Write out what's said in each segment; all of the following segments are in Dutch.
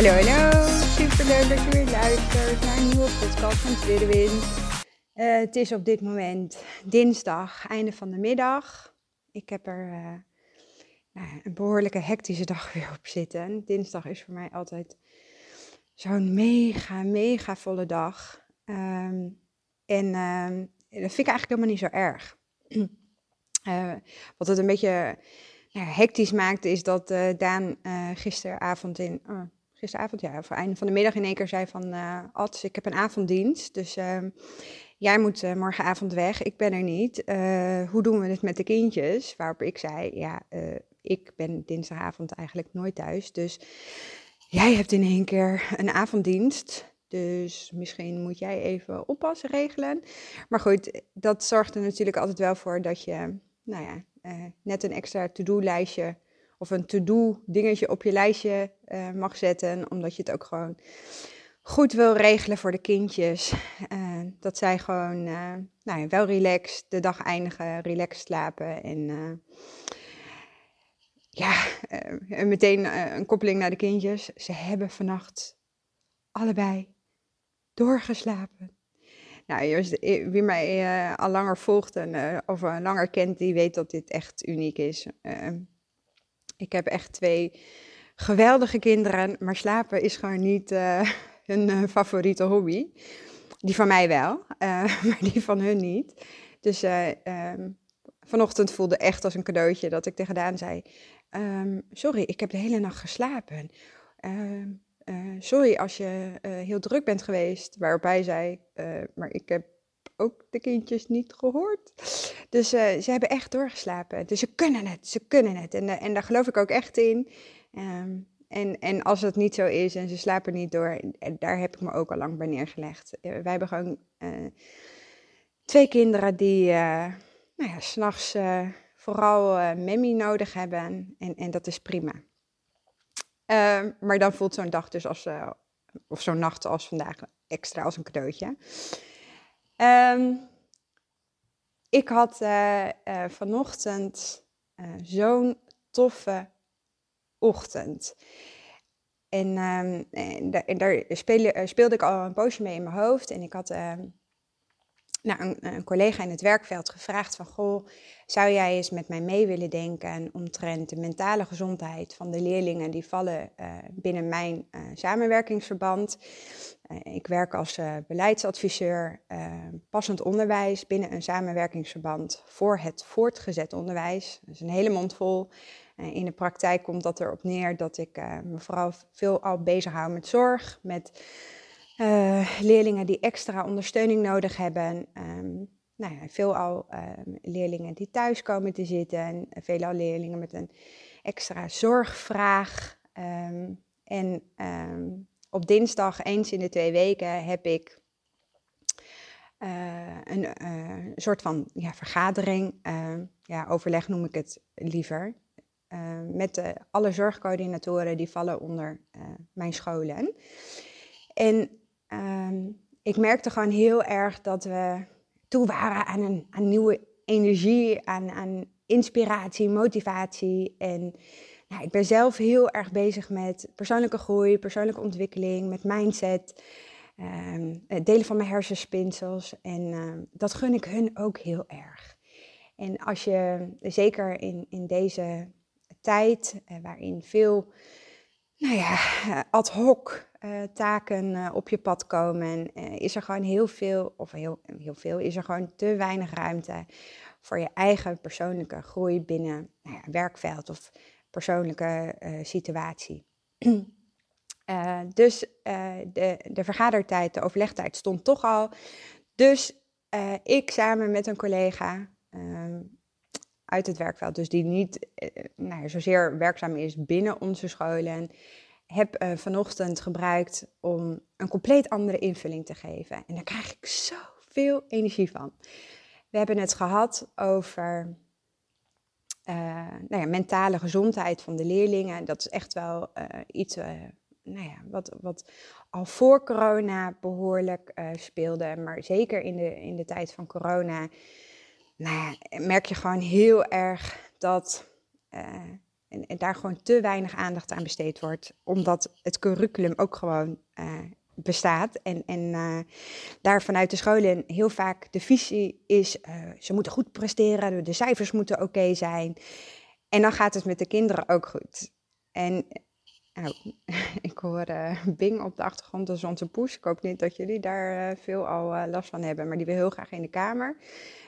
Hallo, hallo. Super leuk dat je weer luistert naar een nieuwe podcast van Tweede. Uh, het is op dit moment dinsdag, einde van de middag. Ik heb er uh, nou, een behoorlijke hectische dag weer op zitten. Dinsdag is voor mij altijd zo'n mega, mega volle dag. Um, en uh, dat vind ik eigenlijk helemaal niet zo erg. Uh, wat het een beetje nou, hectisch maakt, is dat Daan gisteravond in. Gisteravond, ja, of einde van de middag in één keer zei van... Ad, ik heb een avonddienst, dus ehm, jij moet morgenavond weg, ik ben er niet. hoe doen we het met de kindjes? Waarop ik zei, ja, ik ben dinsdagavond eigenlijk nooit thuis, dus... Jij hebt in één keer een avonddienst. Dus misschien moet jij even oppassen regelen. Maar goed, dat zorgt er natuurlijk altijd wel voor dat je, nou ja, uh, net een extra to-do-lijstje of een to-do dingetje op je lijstje uh, mag zetten. Omdat je het ook gewoon goed wil regelen voor de kindjes. Uh, dat zij gewoon nou ja, wel relaxed de dag eindigen, relaxed slapen en ja, meteen een koppeling naar de kindjes. Ze hebben vannacht allebei doorgeslapen. Nou, wie mij al langer volgt en of langer kent, die weet dat dit echt uniek is. Ehm, ik heb echt twee geweldige kinderen, maar slapen is gewoon niet hun favoriete hobby. Die van mij wel, maar die van hun niet. Dus um, vanochtend voelde echt als een cadeautje dat ik tegen Daan zei: um, Sorry, ik heb de hele nacht geslapen. Uh, sorry als je heel druk bent geweest. Waarop hij zei, maar ik heb ook de kindjes niet gehoord. Dus ze hebben echt doorgeslapen. Dus ze kunnen het, ze kunnen het. En, en daar geloof ik ook echt in. Um, en, en als het niet zo is en ze slapen niet door, daar heb ik me ook al lang bij neergelegd. wij hebben gewoon twee kinderen die, nou ja, s'nachts vooral memmy nodig hebben. En, en dat is prima. Uh, maar dan voelt zo'n dag dus als, of zo'n nacht als vandaag extra als een cadeautje. Um, ik had uh, vanochtend zo'n toffe ochtend. En, en daar speelde, speelde, ik al een poosje mee in mijn hoofd. En ik had ehm, nou, een, een, collega in het werkveld gevraagd van... Goh, zou jij eens met mij mee willen denken omtrent de mentale gezondheid van de leerlingen die vallen uh, binnen mijn uh, samenwerkingsverband? Ik werk als beleidsadviseur passend onderwijs binnen een samenwerkingsverband voor het voortgezet onderwijs. Dat is een hele mond vol. in de praktijk komt dat erop neer dat ik me vooral veel al bezig hou met zorg, met leerlingen die extra ondersteuning nodig hebben. Um, nou ja, veelal um, leerlingen die thuis komen te zitten en veelal leerlingen met een extra zorgvraag. Um, en op dinsdag eens in de twee weken heb ik uh, een uh, soort van ja, vergadering, ja, overleg noem ik het liever, met alle zorgcoördinatoren die vallen onder mijn scholen. En ik merkte gewoon heel erg dat we toe waren aan een aan nieuwe energie, aan, inspiratie, motivatie. En nou, ik ben zelf heel erg bezig met persoonlijke groei, persoonlijke ontwikkeling, met mindset. Um, het delen van mijn hersenspinsels. En uh, dat gun ik hun ook heel erg. En als je, zeker in, in deze tijd, uh, waarin veel nou ja, ad hoc uh, taken uh, op je pad komen, uh, is er gewoon heel veel, of heel, heel veel, is er gewoon te weinig ruimte voor je eigen persoonlijke groei binnen nou ja, werkveld of persoonlijke situatie. dus de, de vergadertijd, de overlegtijd stond toch al. Dus ik samen met een collega ehm, uit het werkveld. Dus die niet nou, zozeer werkzaam is binnen onze scholen. Heb uh, vanochtend gebruikt om een compleet andere invulling te geven. En daar krijg ik zoveel energie van. We hebben het gehad over nou ja, mentale gezondheid van de leerlingen. Dat is echt wel iets nou ja, wat, wat al voor corona behoorlijk speelde. Maar zeker in de, in de tijd van corona nou ja, merk je gewoon heel erg dat en, en, daar gewoon te weinig aandacht aan besteed wordt. Omdat het curriculum ook gewoon uh, bestaat. En, en daar vanuit de scholen heel vaak de visie is, ze moeten goed presteren, de cijfers moeten oké zijn. En dan gaat het met de kinderen ook goed. En ik hoor uh, Bing op de achtergrond, dat is onze poes. Ik hoop niet dat jullie daar uh, veel al uh, last van hebben, maar die wil heel graag in de kamer.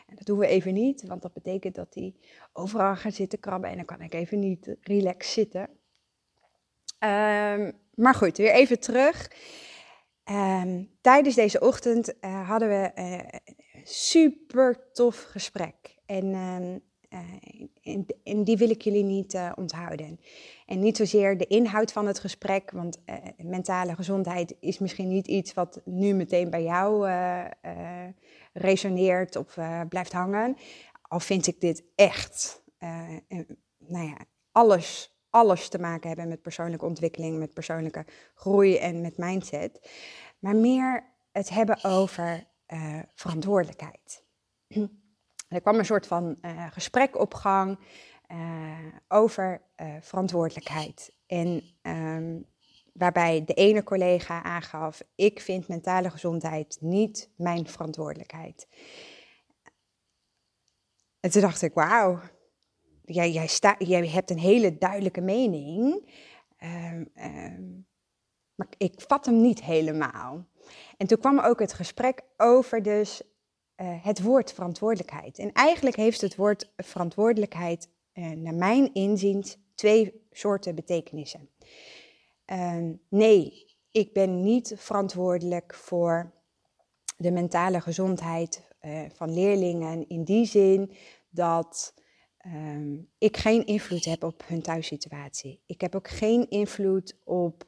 En dat doen we even niet, want dat betekent dat hij overal gaat zitten krabben en dan kan ik even niet relaxed zitten. Um, maar goed, weer even terug. Um, tijdens deze ochtend hadden we een super tof gesprek. En um, en, en, die wil ik jullie niet uh, onthouden. En niet zozeer de inhoud van het gesprek, want uh, mentale gezondheid is misschien niet iets wat nu meteen bij jou uh, resoneert of blijft hangen. Al vind ik dit echt, nou ja, alles, alles te maken hebben met persoonlijke ontwikkeling, met persoonlijke groei en met mindset. Maar meer het hebben over verantwoordelijkheid. er kwam een soort van uh, gesprek op gang uh, over uh, verantwoordelijkheid. En um, waarbij de ene collega aangaf: Ik vind mentale gezondheid niet mijn verantwoordelijkheid. En toen dacht ik: Wauw, jij, jij, hebt een hele duidelijke mening. Um, um, maar ik vat hem niet helemaal. En toen kwam ook het gesprek over dus uh, het woord verantwoordelijkheid. En eigenlijk heeft het woord verantwoordelijkheid, uh, naar mijn inziens, twee soorten betekenissen. Uh, nee, ik ben niet verantwoordelijk voor de mentale gezondheid eh, van leerlingen in die zin dat ehm, ik geen invloed heb op hun thuissituatie. Ik heb ook geen invloed op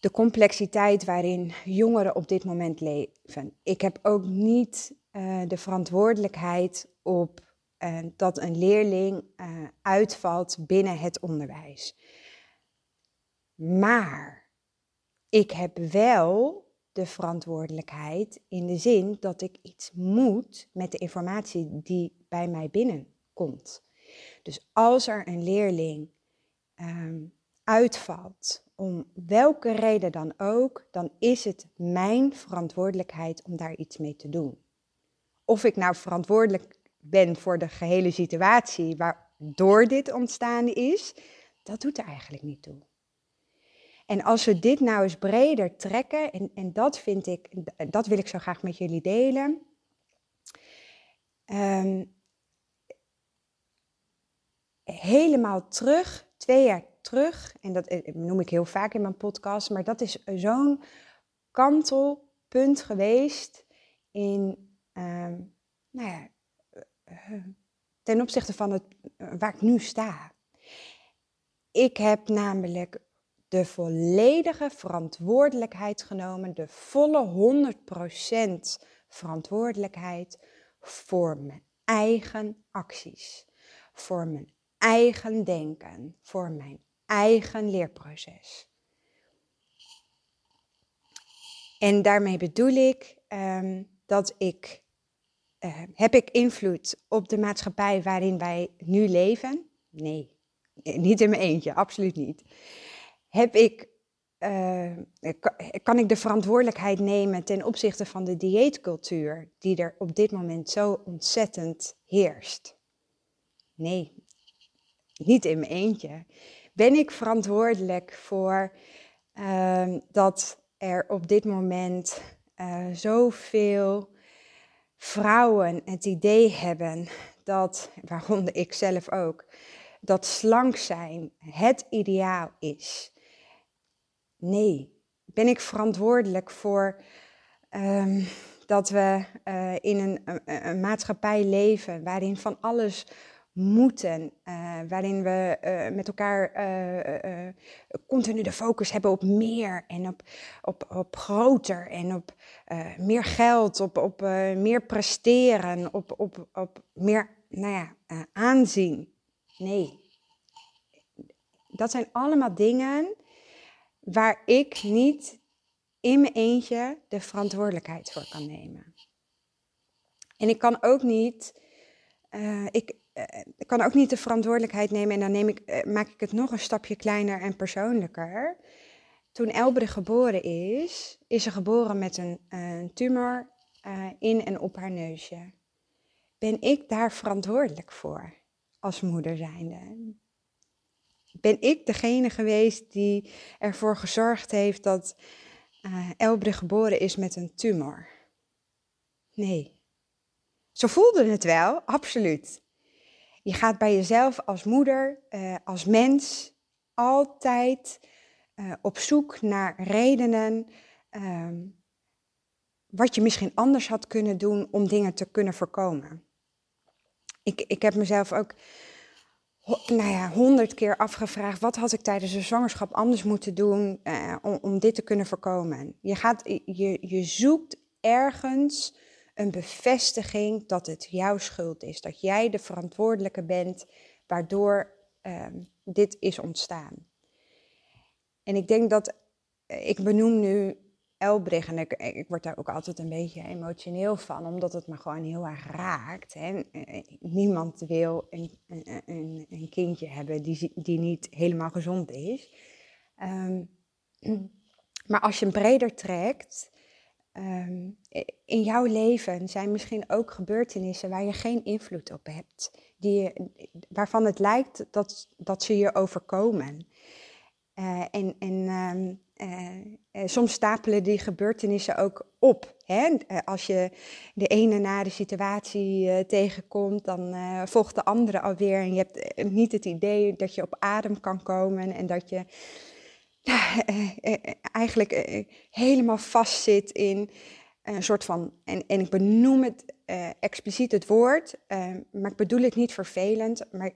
de complexiteit waarin jongeren op dit moment leven. Ik heb ook niet uh, de verantwoordelijkheid op uh, dat een leerling uh, uitvalt binnen het onderwijs. Maar ik heb wel de verantwoordelijkheid in de zin dat ik iets moet met de informatie die bij mij binnenkomt. Dus als er een leerling um, uitvalt, om welke reden dan ook, dan is het mijn verantwoordelijkheid om daar iets mee te doen of ik nou verantwoordelijk ben voor de gehele situatie waardoor dit ontstaan is, dat doet er eigenlijk niet toe. En als we dit nou eens breder trekken, en, en dat vind ik, dat wil ik zo graag met jullie delen. Um, helemaal terug, twee jaar terug, en dat eh, noem ik heel vaak in mijn podcast, maar dat is zo'n kantelpunt geweest in Ehm, nou ja, eh, ten opzichte van het, eh, waar ik nu sta. Ik heb namelijk de volledige verantwoordelijkheid genomen, de volle 100% verantwoordelijkheid voor mijn eigen acties, voor mijn eigen denken, voor mijn eigen leerproces. En daarmee bedoel ik um, dat ik uh, heb ik invloed op de maatschappij waarin wij nu leven? Nee, niet in mijn eentje, absoluut niet. Heb ik, uh, kan ik de verantwoordelijkheid nemen ten opzichte van de dieetcultuur die er op dit moment zo ontzettend heerst? Nee, niet in mijn eentje. Ben ik verantwoordelijk voor uh, dat er op dit moment zoveel vrouwen het idee hebben dat, waaronder ik zelf ook, dat slank zijn het ideaal is. Nee, ben ik verantwoordelijk voor um, dat we uh, in een, maatschappij leven waarin van alles moeten, uh, waarin we uh, met elkaar uh, continu de focus hebben op meer en op, op, op groter en op meer geld, op, op meer presteren, op, op, op meer nou ja, aanzien. Nee, dat zijn allemaal dingen waar ik niet in mijn eentje de verantwoordelijkheid voor kan nemen. En ik kan ook niet, ik, kan ook niet de verantwoordelijkheid nemen en dan neem ik, uh, maak ik het nog een stapje kleiner en persoonlijker. Toen Elbre geboren is, is ze geboren met een, tumor in en op haar neusje. Ben ik daar verantwoordelijk voor als moeder zijnde? Ben ik degene geweest die ervoor gezorgd heeft dat uh, geboren is met een tumor? Nee. Zo voelde het wel, absoluut. Je gaat bij jezelf als moeder, uh, als mens, altijd uh, op zoek naar redenen uh, wat je misschien anders had kunnen doen om dingen te kunnen voorkomen. Ik, ik heb mezelf ook nou ja, honderd keer afgevraagd: wat had ik tijdens de zwangerschap anders moeten doen uh, om, om dit te kunnen voorkomen? Je, gaat, je, je zoekt ergens een bevestiging dat het jouw schuld is, dat jij de verantwoordelijke bent waardoor uh, dit is ontstaan. En ik denk dat, eh, ik benoem nu Elbrich, en ik, ik, word daar ook altijd een beetje emotioneel van, omdat het me gewoon heel erg raakt. Hè. Eh, niemand wil een, een, een, kindje hebben die, die niet helemaal gezond is. Um, maar als je hem breder trekt, um, in jouw leven zijn misschien ook gebeurtenissen waar je geen invloed op hebt, die waarvan het lijkt dat, dat ze je overkomen. Uh, en en um, uh, soms stapelen die gebeurtenissen ook op. Hè? als je de ene na de situatie tegenkomt, dan volgt de andere alweer. En je hebt niet het idee dat je op adem kan komen en dat je eigenlijk helemaal vastzit in een soort van, en, en ik benoem het expliciet het woord, maar ik bedoel het niet vervelend, maar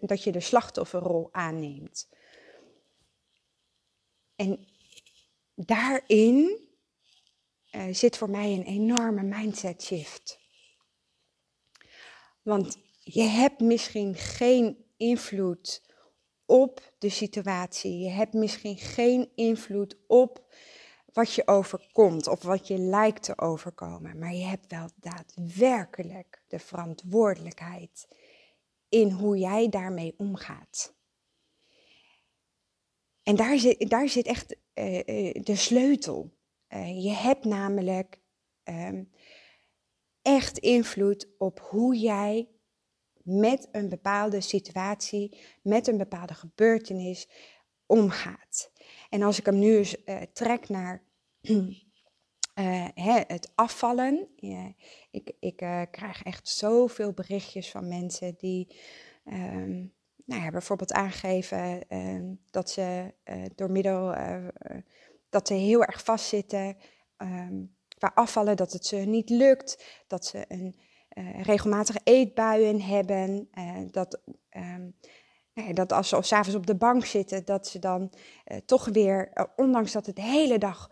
dat je de slachtofferrol aanneemt. En daarin zit voor mij een enorme mindset shift. Want je hebt misschien geen invloed op de situatie. Je hebt misschien geen invloed op wat je overkomt of wat je lijkt te overkomen. Maar je hebt wel daadwerkelijk de verantwoordelijkheid in hoe jij daarmee omgaat. En daar zit, daar zit echt uh, de sleutel. Uh, je hebt namelijk um, echt invloed op hoe jij met een bepaalde situatie, met een bepaalde gebeurtenis omgaat. En als ik hem nu eens uh, trek naar hè, het afvallen. ik ik krijg echt zoveel berichtjes van mensen die. Um, nou ja, bijvoorbeeld aangeven uh, dat ze door middel dat ze heel erg vastzitten, um, waar afvallen, dat het ze niet lukt, dat ze een regelmatige eetbuien hebben, dat, um, nou ja, dat als ze s'avonds op de bank zitten, dat ze dan toch weer, ondanks dat het de hele dag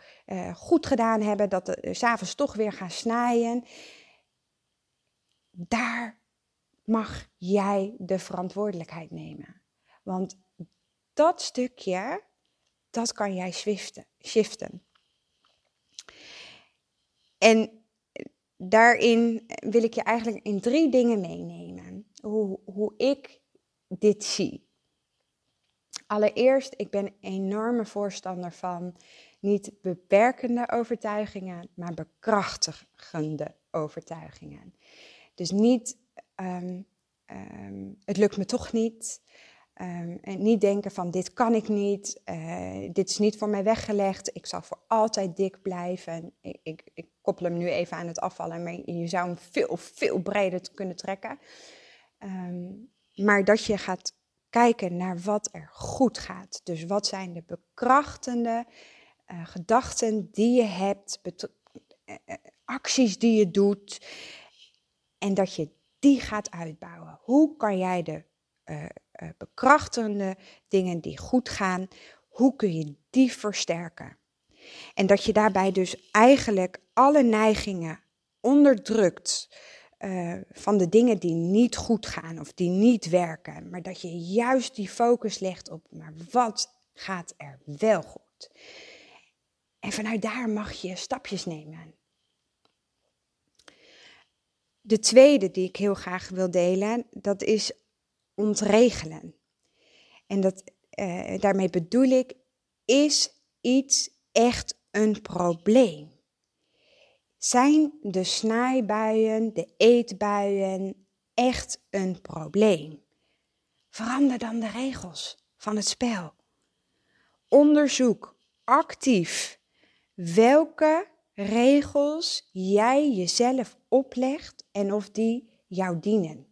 goed gedaan hebben, dat ze s'avonds toch weer gaan snijden. Daar mag jij de verantwoordelijkheid nemen. Want dat stukje, dat kan jij swiften, shiften. En daarin wil ik je eigenlijk in drie dingen meenemen. Hoe, hoe ik dit zie. Allereerst, ik ben een enorme voorstander van niet beperkende overtuigingen, maar bekrachtigende overtuigingen. Dus niet um, um, het lukt me toch niet. Um, en niet denken van dit kan ik niet, uh, dit is niet voor mij weggelegd, ik zal voor altijd dik blijven. Ik, ik, ik, koppel hem nu even aan het afvallen, maar je zou hem veel, veel breder kunnen trekken. Um, maar dat je gaat kijken naar wat er goed gaat. Dus wat zijn de bekrachtende uh, gedachten die je hebt, uh, acties die je doet. En dat je die gaat uitbouwen? Hoe kan jij de uh, bekrachtigende dingen die goed gaan, hoe kun je die versterken? En dat je daarbij dus eigenlijk alle neigingen onderdrukt uh, van de dingen die niet goed gaan of die niet werken, maar dat je juist die focus legt op, maar wat gaat er wel goed? En vanuit daar mag je stapjes nemen. De tweede die ik heel graag wil delen, dat is ontregelen. En dat, uh, daarmee bedoel ik, is iets echt een probleem? Zijn de snijbuien, de eetbuien echt een probleem? Verander dan de regels van het spel. Onderzoek actief welke regels jij jezelf oplegt en of die jou dienen.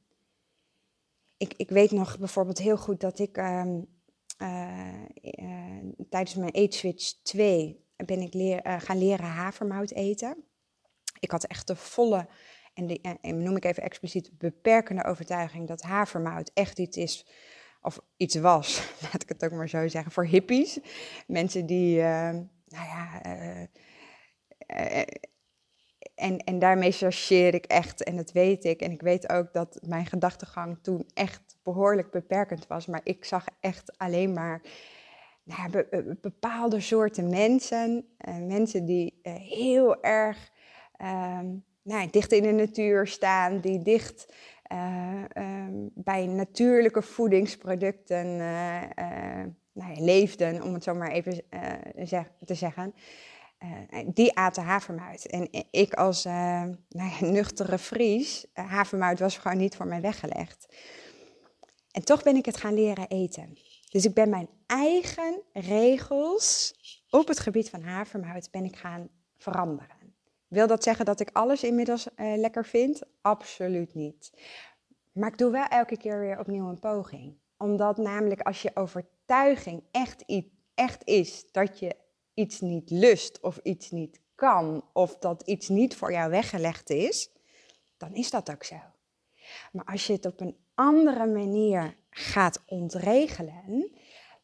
Ik, ik weet nog bijvoorbeeld heel goed dat ik uh, uh, tijdens mijn Age Switch 2 ben ik leer, uh, gaan leren havermout eten. Ik had echt de volle, en, en noem ik even expliciet, beperkende overtuiging dat havermout echt iets is, of iets was, laat ik het ook maar zo zeggen, voor hippies. Mensen die, nou ja, en, en daarmee chargeer ik echt, en dat weet ik. En ik weet ook dat mijn gedachtegang toen echt behoorlijk beperkend was. Maar ik zag echt alleen maar nou, bepaalde soorten mensen. Uh, mensen die uh, heel erg uh, nou, dicht in de natuur staan, die dicht uh, bij natuurlijke voedingsproducten nou, leefden, om het zo maar even te zeggen. Uh, die aten havermout. En ik als uh, nou ja, nuchtere Fries, uh, was gewoon niet voor mij weggelegd. En toch ben ik het gaan leren eten. Dus ik ben mijn eigen regels op het gebied van havermout ben ik gaan veranderen. Wil dat zeggen dat ik alles inmiddels lekker vind? Absoluut niet. Maar ik doe wel elke keer weer opnieuw een poging. Omdat namelijk als je overtuiging echt, echt is dat je iets niet lust of iets niet kan of dat iets niet voor jou weggelegd is, dan is dat ook zo. Maar als je het op een andere manier gaat ontregelen,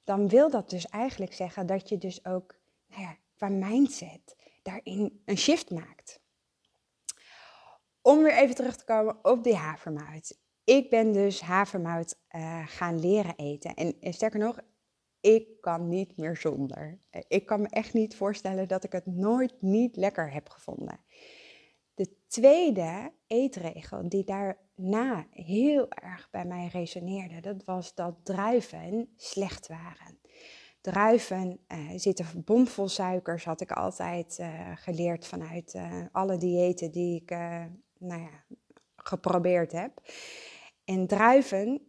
dan wil dat dus eigenlijk zeggen dat je dus ook nou ja, qua mindset daarin een shift maakt. Om weer even terug te komen op die havermout. Ik ben dus havermout uh, gaan leren eten. En sterker nog, ik kan niet meer zonder. Ik kan me echt niet voorstellen dat ik het nooit niet lekker heb gevonden. De tweede eetregel die daarna heel erg bij mij resoneerde, dat was dat druiven slecht waren. Druiven uh, zitten bomvol suikers, had ik altijd uh, geleerd vanuit uh, alle diëten die ik nou ja, geprobeerd heb. En druiven,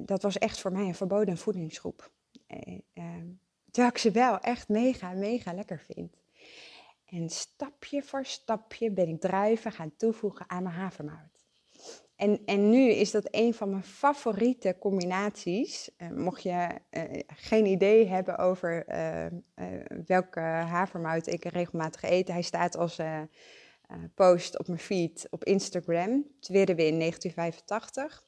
dat was echt voor mij een verboden voedingsgroep. Eh, ehm, terwijl ik ze wel echt mega, mega lekker vind. En stapje voor stapje ben ik druiven gaan toevoegen aan mijn havermout. En, en nu is dat een van mijn favoriete combinaties. Uh, mocht je uh, geen idee hebben over uh, welke havermout ik regelmatig eet, hij staat als post op mijn feed op Instagram. Tweede win 1985.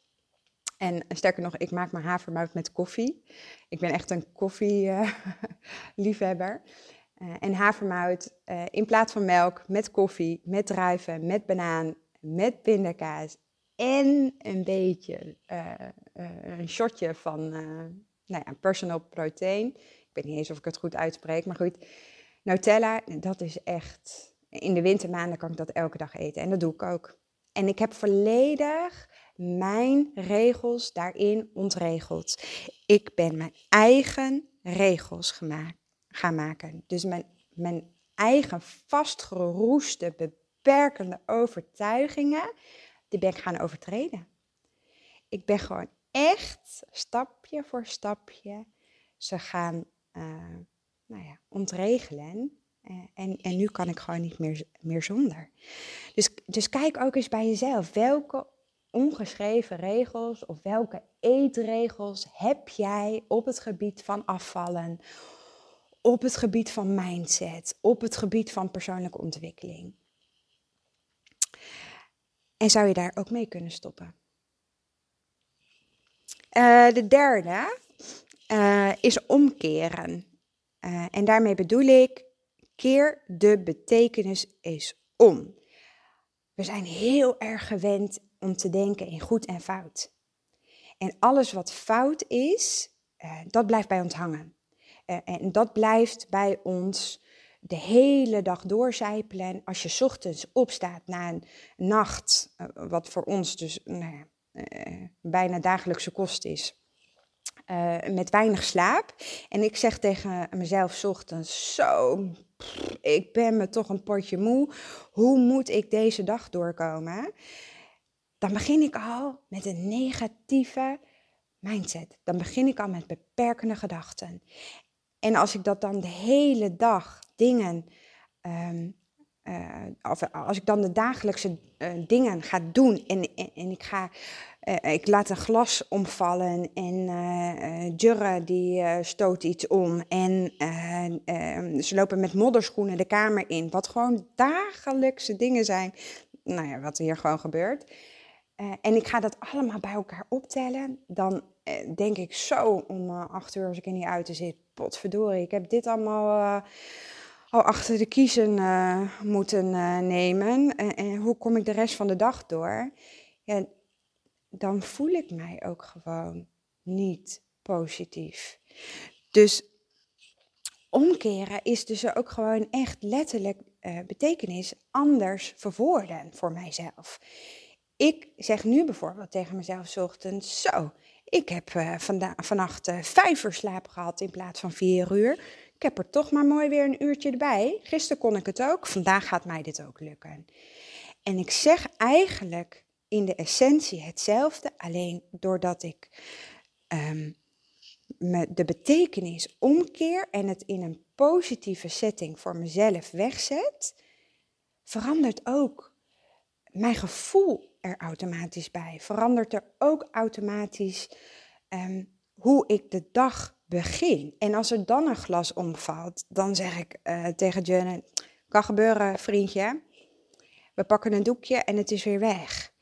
En sterker nog, ik maak mijn havermout met koffie. Ik ben echt een koffieliefhebber. Uh, en havermout uh, in plaats van melk, met koffie, met druiven, met banaan, met pindakaas en een beetje een shotje van nou ja, personal protein. Ik weet niet eens of ik het goed uitspreek, maar goed. Nutella, dat is echt... In de wintermaanden kan ik dat elke dag eten en dat doe ik ook. En ik heb volledig mijn regels daarin ontregeld. Ik ben mijn eigen regels gemaakt, gaan maken. Dus mijn, mijn eigen vastgeroeste, beperkende overtuigingen, die ben ik gaan overtreden. Ik ben gewoon echt stapje voor stapje ze gaan uh, nou ja, ontregelen. Uh, en, en nu kan ik gewoon niet meer, meer zonder. Dus, dus kijk ook eens bij jezelf. Welke ongeschreven regels of welke eetregels heb jij op het gebied van afvallen, op het gebied van mindset, op het gebied van persoonlijke ontwikkeling? En zou je daar ook mee kunnen stoppen? Uh, de derde uh, is omkeren. Uh, en daarmee bedoel ik, keer de betekenis eens om. We zijn heel erg gewend om te denken in goed en fout. En alles wat fout is, dat blijft bij ons hangen. en dat blijft bij ons de hele dag doorcijpelen. Als je ochtends opstaat na een nacht, wat voor ons dus nou bijna dagelijkse kost is. Met weinig slaap. En ik zeg tegen mezelf ochtends, zo, ik ben me toch een potje moe. Hoe moet ik deze dag doorkomen? Dan begin ik al met een negatieve mindset. Dan begin ik al met beperkende gedachten. En als ik dat dan de hele dag dingen um, uh, of als ik dan de dagelijkse uh, dingen ga doen en, en, ik, ga, uh, ik laat een glas omvallen en Jurre die stoot iets om en ehm, ze lopen met modderschoenen de kamer in. Wat gewoon dagelijkse dingen zijn, nou ja, wat hier gewoon gebeurt. En ik ga dat allemaal bij elkaar optellen, dan denk ik zo om acht uur als ik in die auto zit, potverdorie, ik heb dit allemaal al achter de kiezen moeten nemen. En, hoe kom ik de rest van de dag door? Ja, dan voel ik mij ook gewoon niet positief. Dus omkeren is dus ook gewoon echt letterlijk betekenis anders verwoorden voor mijzelf. Ik zeg nu bijvoorbeeld tegen mezelf ochtends, zo, ik heb vannacht vijf uur slaap gehad in plaats van vier uur heb er toch maar mooi weer een uurtje erbij. Gisteren kon ik het ook, vandaag gaat mij dit ook lukken. En ik zeg eigenlijk in de essentie hetzelfde, alleen doordat ik um, me de betekenis omkeer en het in een positieve setting voor mezelf wegzet, verandert ook mijn gevoel er automatisch bij. Verandert er ook automatisch um, hoe ik de dag begin. En als er dan een glas omvalt, dan zeg ik uh, tegen Janet, kan gebeuren vriendje, we pakken een doekje en het is weer weg.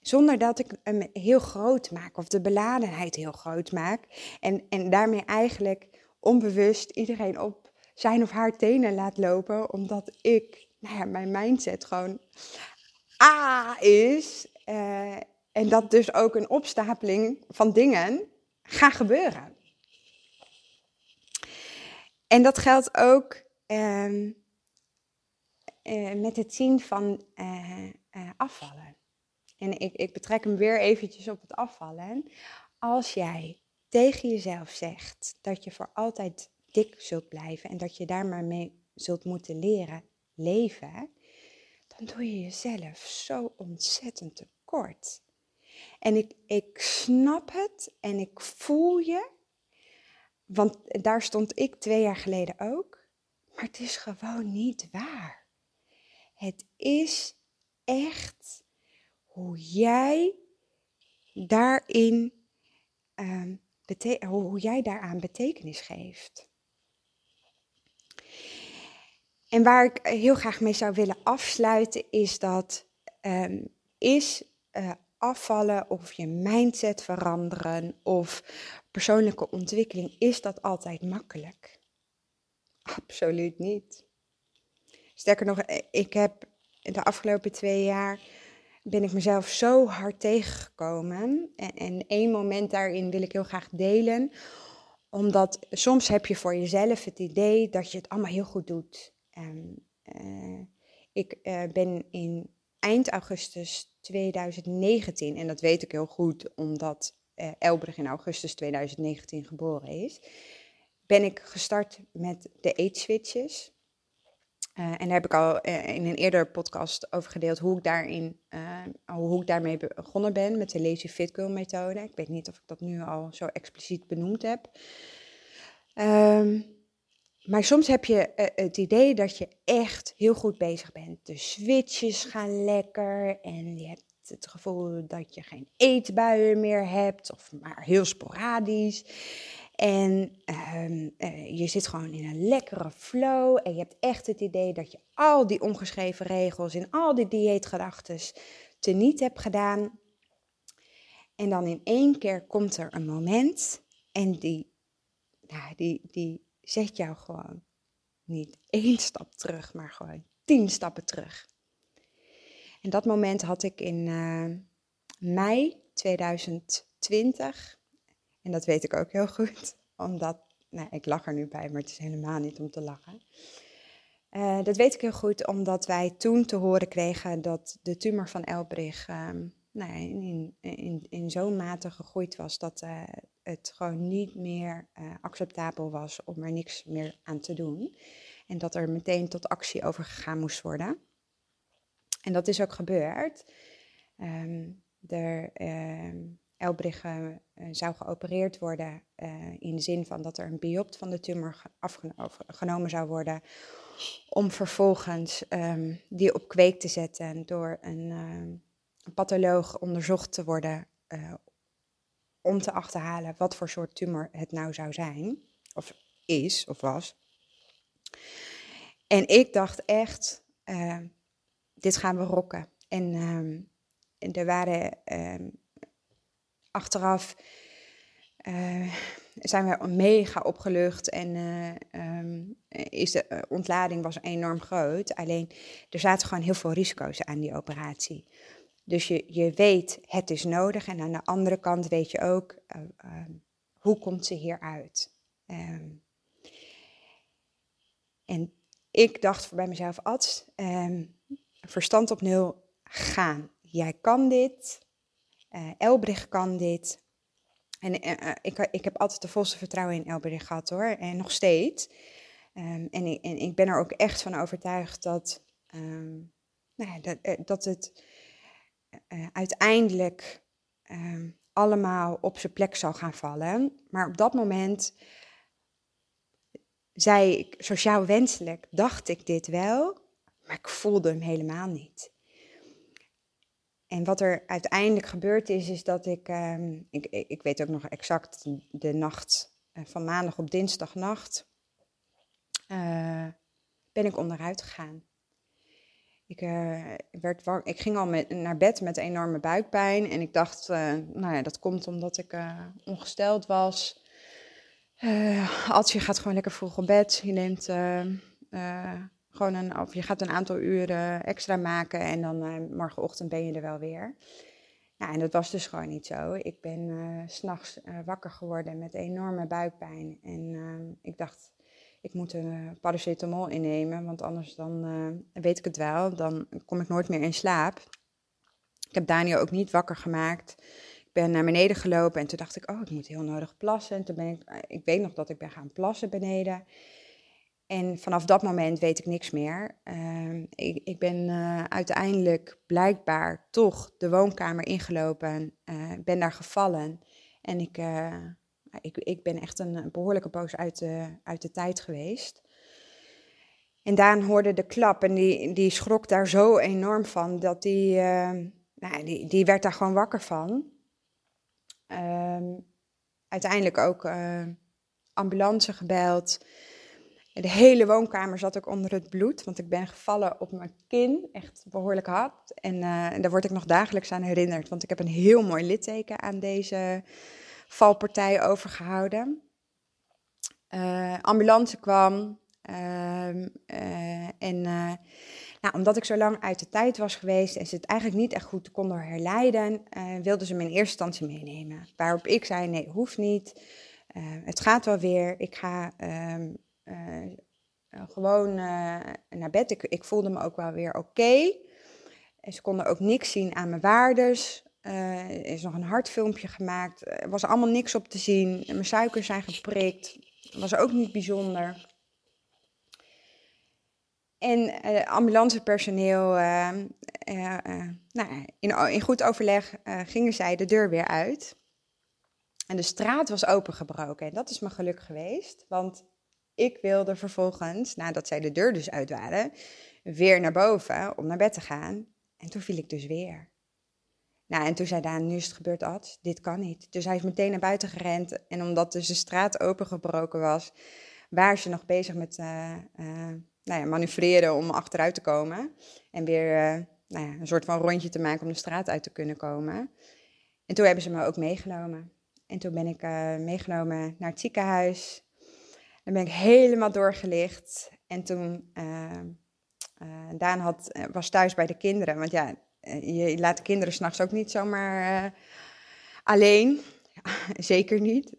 Zonder dat ik hem heel groot maak of de beladenheid heel groot maak. En, en daarmee eigenlijk onbewust iedereen op zijn of haar tenen laat lopen. Omdat ik, nou ja, mijn mindset gewoon A is. Uh, en dat dus ook een opstapeling van dingen gaat gebeuren. En dat geldt ook uh, uh, met het zien van uh, afvallen. En ik, ik betrek hem weer eventjes op het afvallen. Als jij tegen jezelf zegt dat je voor altijd dik zult blijven en dat je daar maar mee zult moeten leren leven, doe je jezelf zo ontzettend tekort. En ik, ik snap het en ik voel je want daar stond ik twee jaar geleden ook. Maar het is gewoon niet waar. Het is echt hoe jij daarin, um, hoe jij daaraan betekenis geeft. En waar ik heel graag mee zou willen afsluiten is dat um, is uh, afvallen of je mindset veranderen of persoonlijke ontwikkeling, is dat altijd makkelijk? Absoluut niet. Sterker nog, ik heb de afgelopen twee jaar ben ik mezelf zo hard tegengekomen. En, en één moment daarin wil ik heel graag delen. Omdat soms heb je voor jezelf het idee dat je het allemaal heel goed doet. Uh, ik uh, ben in eind augustus 2019, en dat weet ik heel goed omdat uh, in augustus 2019 geboren is, ben ik gestart met de eetswitches. Uh, en daar heb ik al in een eerder podcast over gedeeld hoe ik, daarin, hoe ik daarmee begonnen ben met de Lazy Fit Girl methode. Ik weet niet of ik dat nu al zo expliciet benoemd heb. Um, maar soms heb je het idee dat je echt heel goed bezig bent. De switches gaan lekker en je hebt het gevoel dat je geen eetbuien meer hebt of maar heel sporadisch. En um, uh, je zit gewoon in een lekkere flow en je hebt echt het idee dat je al die ongeschreven regels en al die dieetgedachten teniet heb gedaan. En dan in één keer komt er een moment en die, nou, die, die zet jou gewoon niet één stap terug, maar gewoon tien stappen terug. En dat moment had ik in uh, mei 2020. En dat weet ik ook heel goed, omdat, nou, ik lach er nu bij, maar het is helemaal niet om te lachen. Uh, dat weet ik heel goed, omdat wij toen te horen kregen dat de tumor van Elbrich uh, nou, in, in, in zo'n mate gegroeid was dat uh, het gewoon niet meer acceptabel was om er niks meer aan te doen. En dat er meteen tot actie overgegaan moest worden. En dat is ook gebeurd. Um, er, uh, Elbrich uh, zou geopereerd worden uh, in de zin van dat er een biopt van de tumor afgenomen zou worden. Om vervolgens um, die op kweek te zetten door een, patholoog onderzocht te worden. Eh, om te achterhalen wat voor soort tumor het nou zou zijn. Of is of was. En ik dacht echt, uh, dit gaan we rocken. En, en er waren um, achteraf uh, zijn we mega opgelucht en uh, um, is de ontlading was enorm groot. Alleen er zaten gewoon heel veel risico's aan die operatie. Dus je, je weet, het is nodig. En aan de andere kant weet je ook, hoe komt ze hieruit? Um, en ik dacht bij mezelf, Ads, um, verstand op nul, gaan. Jij kan dit, uh, Elbrich kan dit. En ik, ik heb altijd de volste vertrouwen in Elbrich gehad hoor, en nog steeds. Um, en, ik, en ik ben er ook echt van overtuigd dat, nou ja, dat, dat het uh, uiteindelijk allemaal op zijn plek zal gaan vallen. Maar op dat moment zei ik sociaal wenselijk, dacht ik dit wel, maar ik voelde hem helemaal niet. En wat er uiteindelijk gebeurd is, is dat ik, um, ik, ik weet ook nog exact de nacht uh, van maandag op dinsdagnacht, uh, ben ik onderuit gegaan. Ik, uh, werd ik ging al met, naar bed met enorme buikpijn en ik dacht, nou ja, dat komt omdat ik ongesteld was. Uh, als je gaat gewoon lekker vroeg op bed. Je neemt gewoon een, of je gaat een aantal uren extra maken en dan morgenochtend ben je er wel weer. En dat was dus gewoon niet zo. Ik ben s s'nachts wakker geworden met enorme buikpijn. En ik dacht, ik moet een paracetamol innemen, want anders dan weet ik het wel. Dan kom ik nooit meer in slaap. Ik heb Daniel ook niet wakker gemaakt ben naar beneden gelopen en toen dacht ik, oh, ik moet heel nodig plassen. En toen ben ik, eh, ik weet nog dat ik ben gaan plassen beneden. En vanaf dat moment weet ik niks meer. Uh, ik, ik, ben uiteindelijk blijkbaar toch de woonkamer ingelopen, ben daar gevallen. En ik, ik, ik ben echt een behoorlijke poos uit de, uit de tijd geweest. En Daan hoorde de klap en die, die schrok daar zo enorm van dat die, nou, die, die werd daar gewoon wakker van. Um, uiteindelijk ook uh, ambulance gebeld. De hele woonkamer zat ook onder het bloed, want ik ben gevallen op mijn kin, echt behoorlijk hard. En uh, daar word ik nog dagelijks aan herinnerd, want ik heb een heel mooi litteken aan deze valpartij overgehouden. Uh, ambulance kwam uh, en nou, omdat ik zo lang uit de tijd was geweest en ze het eigenlijk niet echt goed konden herleiden, wilden ze me in eerste instantie meenemen. Waarop ik zei, nee, hoeft niet. Het gaat wel weer. Ik ga uh, gewoon naar bed. Ik, voelde me ook wel weer oké. En ze konden ook niks zien aan mijn waardes. Er is nog een hartfilmpje gemaakt. Er was allemaal niks op te zien. Mijn suikers zijn geprikt. Was ook niet bijzonder. En uh, ambulancepersoneel, uh, nou, in, in, goed overleg gingen zij de deur weer uit. En de straat was opengebroken. En dat is mijn geluk geweest, want ik wilde vervolgens, nadat zij de deur dus uit waren, weer naar boven om naar bed te gaan. En toen viel ik dus weer. Nou, en toen zei Daan, nu is het gebeurd, Ad, dit kan niet. Dus hij is meteen naar buiten gerend. En omdat dus de straat opengebroken was, waren ze nog bezig met nou ja, manoeuvreren om achteruit te komen. En weer uh, nou ja, een soort van rondje te maken om de straat uit te kunnen komen. En toen hebben ze me ook meegenomen. En toen ben ik uh, meegenomen naar het ziekenhuis. Dan ben ik helemaal doorgelicht. En toen, uh, uh, Daan had, was thuis bij de kinderen. Want ja, je laat de kinderen s'nachts ook niet zomaar alleen. Zeker niet.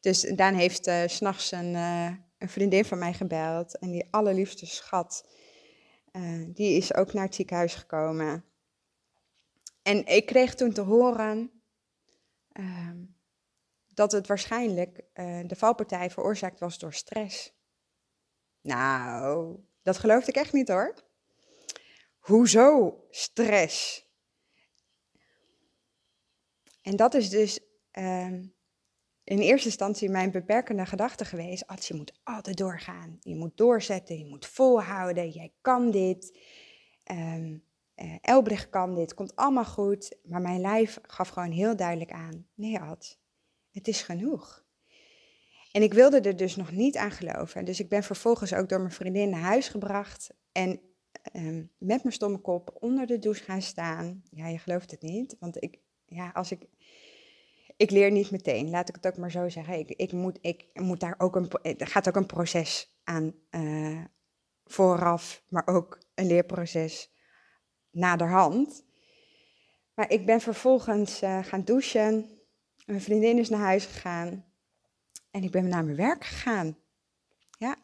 dus Daan heeft uh, s'nachts een, een vriendin van mij gebeld. En die allerliefste schat, die is ook naar het ziekenhuis gekomen. En ik kreeg toen te horen uh, dat het waarschijnlijk de valpartij veroorzaakt was door stress. Nou, dat geloofde ik echt niet hoor. Hoezo stress? En dat is dus uh, in eerste instantie mijn beperkende gedachte geweest. Ats, je moet altijd doorgaan. Je moet doorzetten, je moet volhouden. Jij kan dit. Um, uh, Elbrecht kan dit, komt allemaal goed. Maar mijn lijf gaf gewoon heel duidelijk aan, nee Ad, het is genoeg. En ik wilde er dus nog niet aan geloven. Dus ik ben vervolgens ook door mijn vriendin naar huis gebracht. En um, met mijn stomme kop onder de douche gaan staan. Ja, je gelooft het niet. Want ik, ja, als ik. Ik leer niet meteen, laat ik het ook maar zo zeggen. Ik, ik, moet, ik moet daar ook een. Er gaat ook een proces aan uh, vooraf, maar ook een leerproces naderhand. Maar ik ben vervolgens uh, gaan douchen. Mijn vriendin is naar huis gegaan. En ik ben naar mijn werk gegaan. Ja,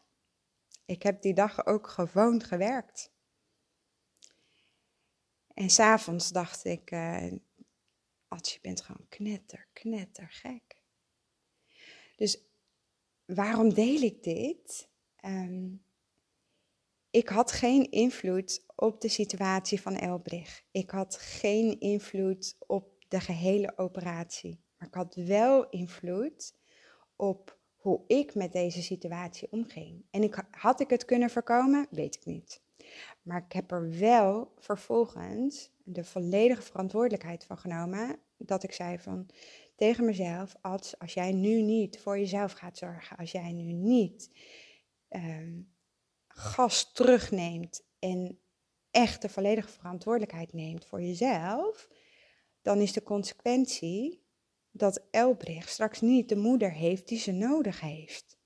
ik heb die dag ook gewoon gewerkt. En s'avonds dacht ik, uh, je bent gewoon knetter, knetter gek. Dus waarom deel ik dit? Um, ik had geen invloed op de situatie van Elbrich. Ik had geen invloed op de gehele operatie. Maar ik had wel invloed op hoe ik met deze situatie omging. En ik, had ik het kunnen voorkomen? Weet ik niet. Maar ik heb er wel vervolgens de volledige verantwoordelijkheid van genomen. Dat ik zei van tegen mezelf, als, als jij nu niet voor jezelf gaat zorgen, als jij nu niet um, gas terugneemt en echt de volledige verantwoordelijkheid neemt voor jezelf, dan is de consequentie dat Elbricht straks niet de moeder heeft die ze nodig heeft.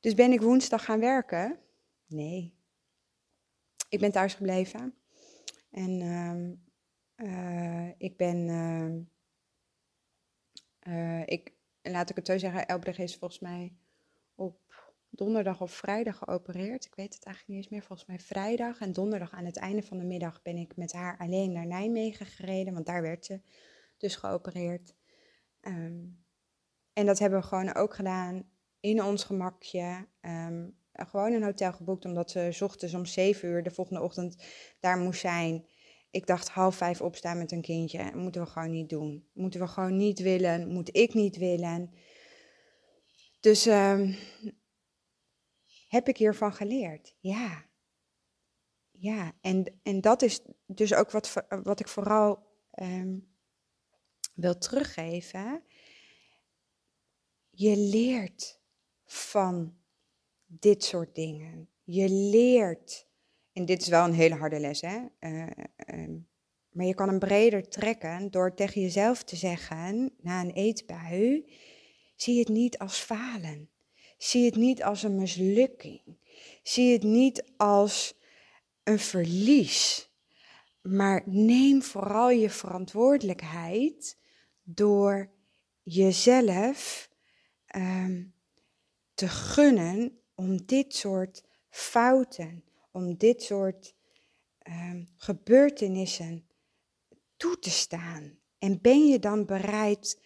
Dus ben ik woensdag gaan werken? Nee. Ik ben thuis gebleven. En uh, uh, ik ben. Uh, ik, laat ik het zo zeggen, Elbricht is volgens mij donderdag of vrijdag geopereerd. Ik weet het eigenlijk niet eens meer, volgens mij vrijdag. En donderdag aan het einde van de middag ben ik met haar alleen naar Nijmegen gereden, want daar werd ze dus geopereerd. Um, en dat hebben we gewoon ook gedaan in ons gemakje. Gewoon een hotel geboekt, omdat ze ochtends om zeven uur de volgende ochtend daar moest zijn. Ik dacht half vijf opstaan met een kindje. Moeten we gewoon niet doen. Moeten we gewoon niet willen. Moet ik niet willen. Dus um, heb ik hiervan geleerd? Ja. Ja, en, en dat is dus ook wat, wat ik vooral um, wil teruggeven. Je leert van dit soort dingen. Je leert, en dit is wel een hele harde les, hè? Uh, um, maar je kan hem breder trekken door tegen jezelf te zeggen, na een eetbui, zie het niet als falen. Zie het niet als een mislukking. Zie het niet als een verlies. Maar neem vooral je verantwoordelijkheid door jezelf um, te gunnen om dit soort fouten, om dit soort um, gebeurtenissen toe te staan. En ben je dan bereid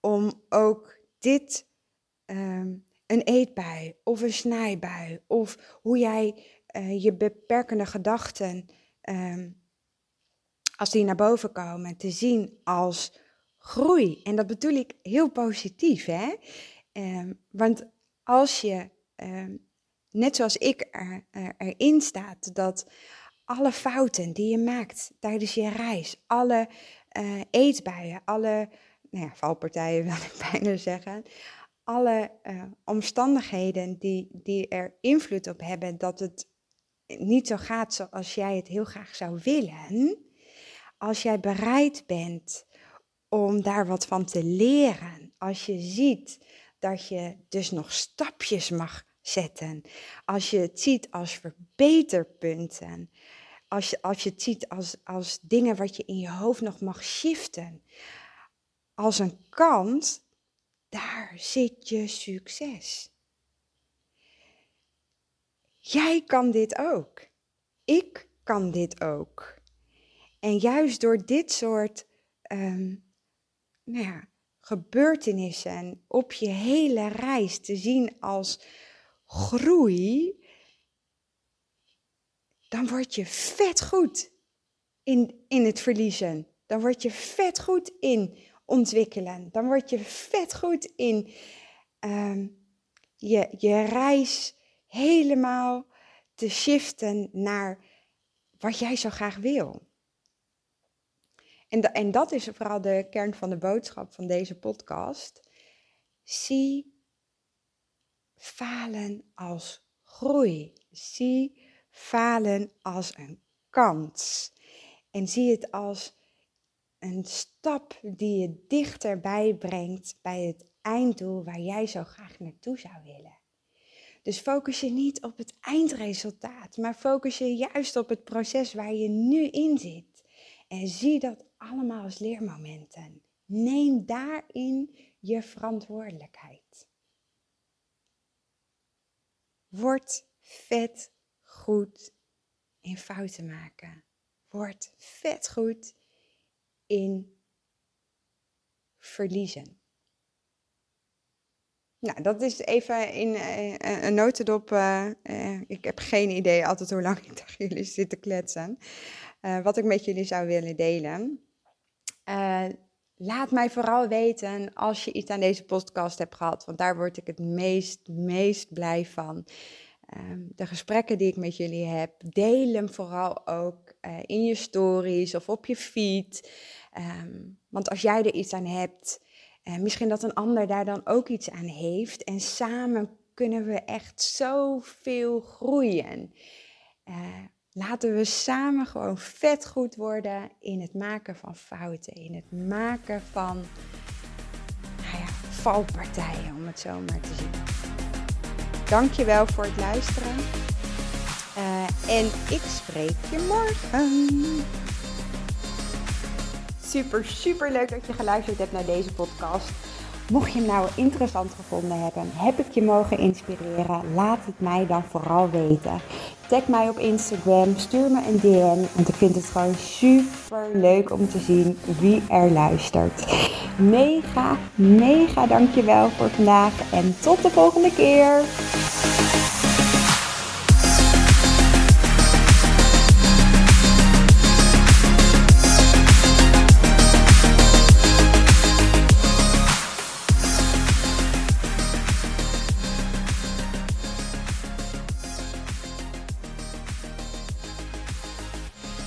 om ook dit um, een eetbui of een snijbui of hoe jij uh, je beperkende gedachten, um, als die naar boven komen, te zien als groei. En dat bedoel ik heel positief, hè? Want als je, um, net zoals ik er, er, erin staat, dat alle fouten die je maakt tijdens je reis, alle uh, eetbuien, alle nou ja, valpartijen wil ik bijna zeggen, alle uh, omstandigheden die, die er invloed op hebben dat het niet zo gaat zoals jij het heel graag zou willen, als jij bereid bent om daar wat van te leren, als je ziet dat je dus nog stapjes mag zetten, als je het ziet als verbeterpunten, als je, als je het ziet als, als dingen wat je in je hoofd nog mag shiften, als een kans, daar zit je succes. Jij kan dit ook. Ik kan dit ook. En juist door dit soort um, nou ja, gebeurtenissen op je hele reis te zien als groei, dan word je vet goed in, in het verliezen. Dan word je vet goed in ontwikkelen. Dan word je vet goed in um, je, je reis helemaal te shiften naar wat jij zo graag wil. En, en dat is vooral de kern van de boodschap van deze podcast. Zie falen als groei. Zie falen als een kans. En zie het als een stap die je dichterbij brengt bij het einddoel waar jij zo graag naartoe zou willen. Dus focus je niet op het eindresultaat, maar focus je juist op het proces waar je nu in zit. En zie dat allemaal als leermomenten. Neem daarin je verantwoordelijkheid. Word vet goed in fouten maken. Word vet goed in verliezen. Nou, dat is even in uh, een notendop. Uh, ik heb geen idee altijd hoe lang ik tegen jullie zit te kletsen. wat ik met jullie zou willen delen. Laat mij vooral weten als je iets aan deze podcast hebt gehad. Want daar word ik het meest, meest blij van. Ehm, de gesprekken die ik met jullie heb, deel hem vooral ook in je stories of op je feed. Um, want als jij er iets aan hebt, uh, misschien dat een ander daar dan ook iets aan heeft. En samen kunnen we echt zoveel groeien. Uh, laten we samen gewoon vet goed worden in het maken van fouten. In het maken van nou ja, valpartijen, om het zo maar te zien. Dankjewel voor het luisteren. Uh, en ik spreek je morgen super, super leuk dat je geluisterd hebt naar deze podcast. Mocht je hem nou interessant gevonden hebben, heb ik je mogen inspireren, laat het mij dan vooral weten. Tag mij op Instagram, stuur me een DM, want ik vind het gewoon super leuk om te zien wie er luistert. Mega, mega dankjewel voor vandaag en tot de volgende keer.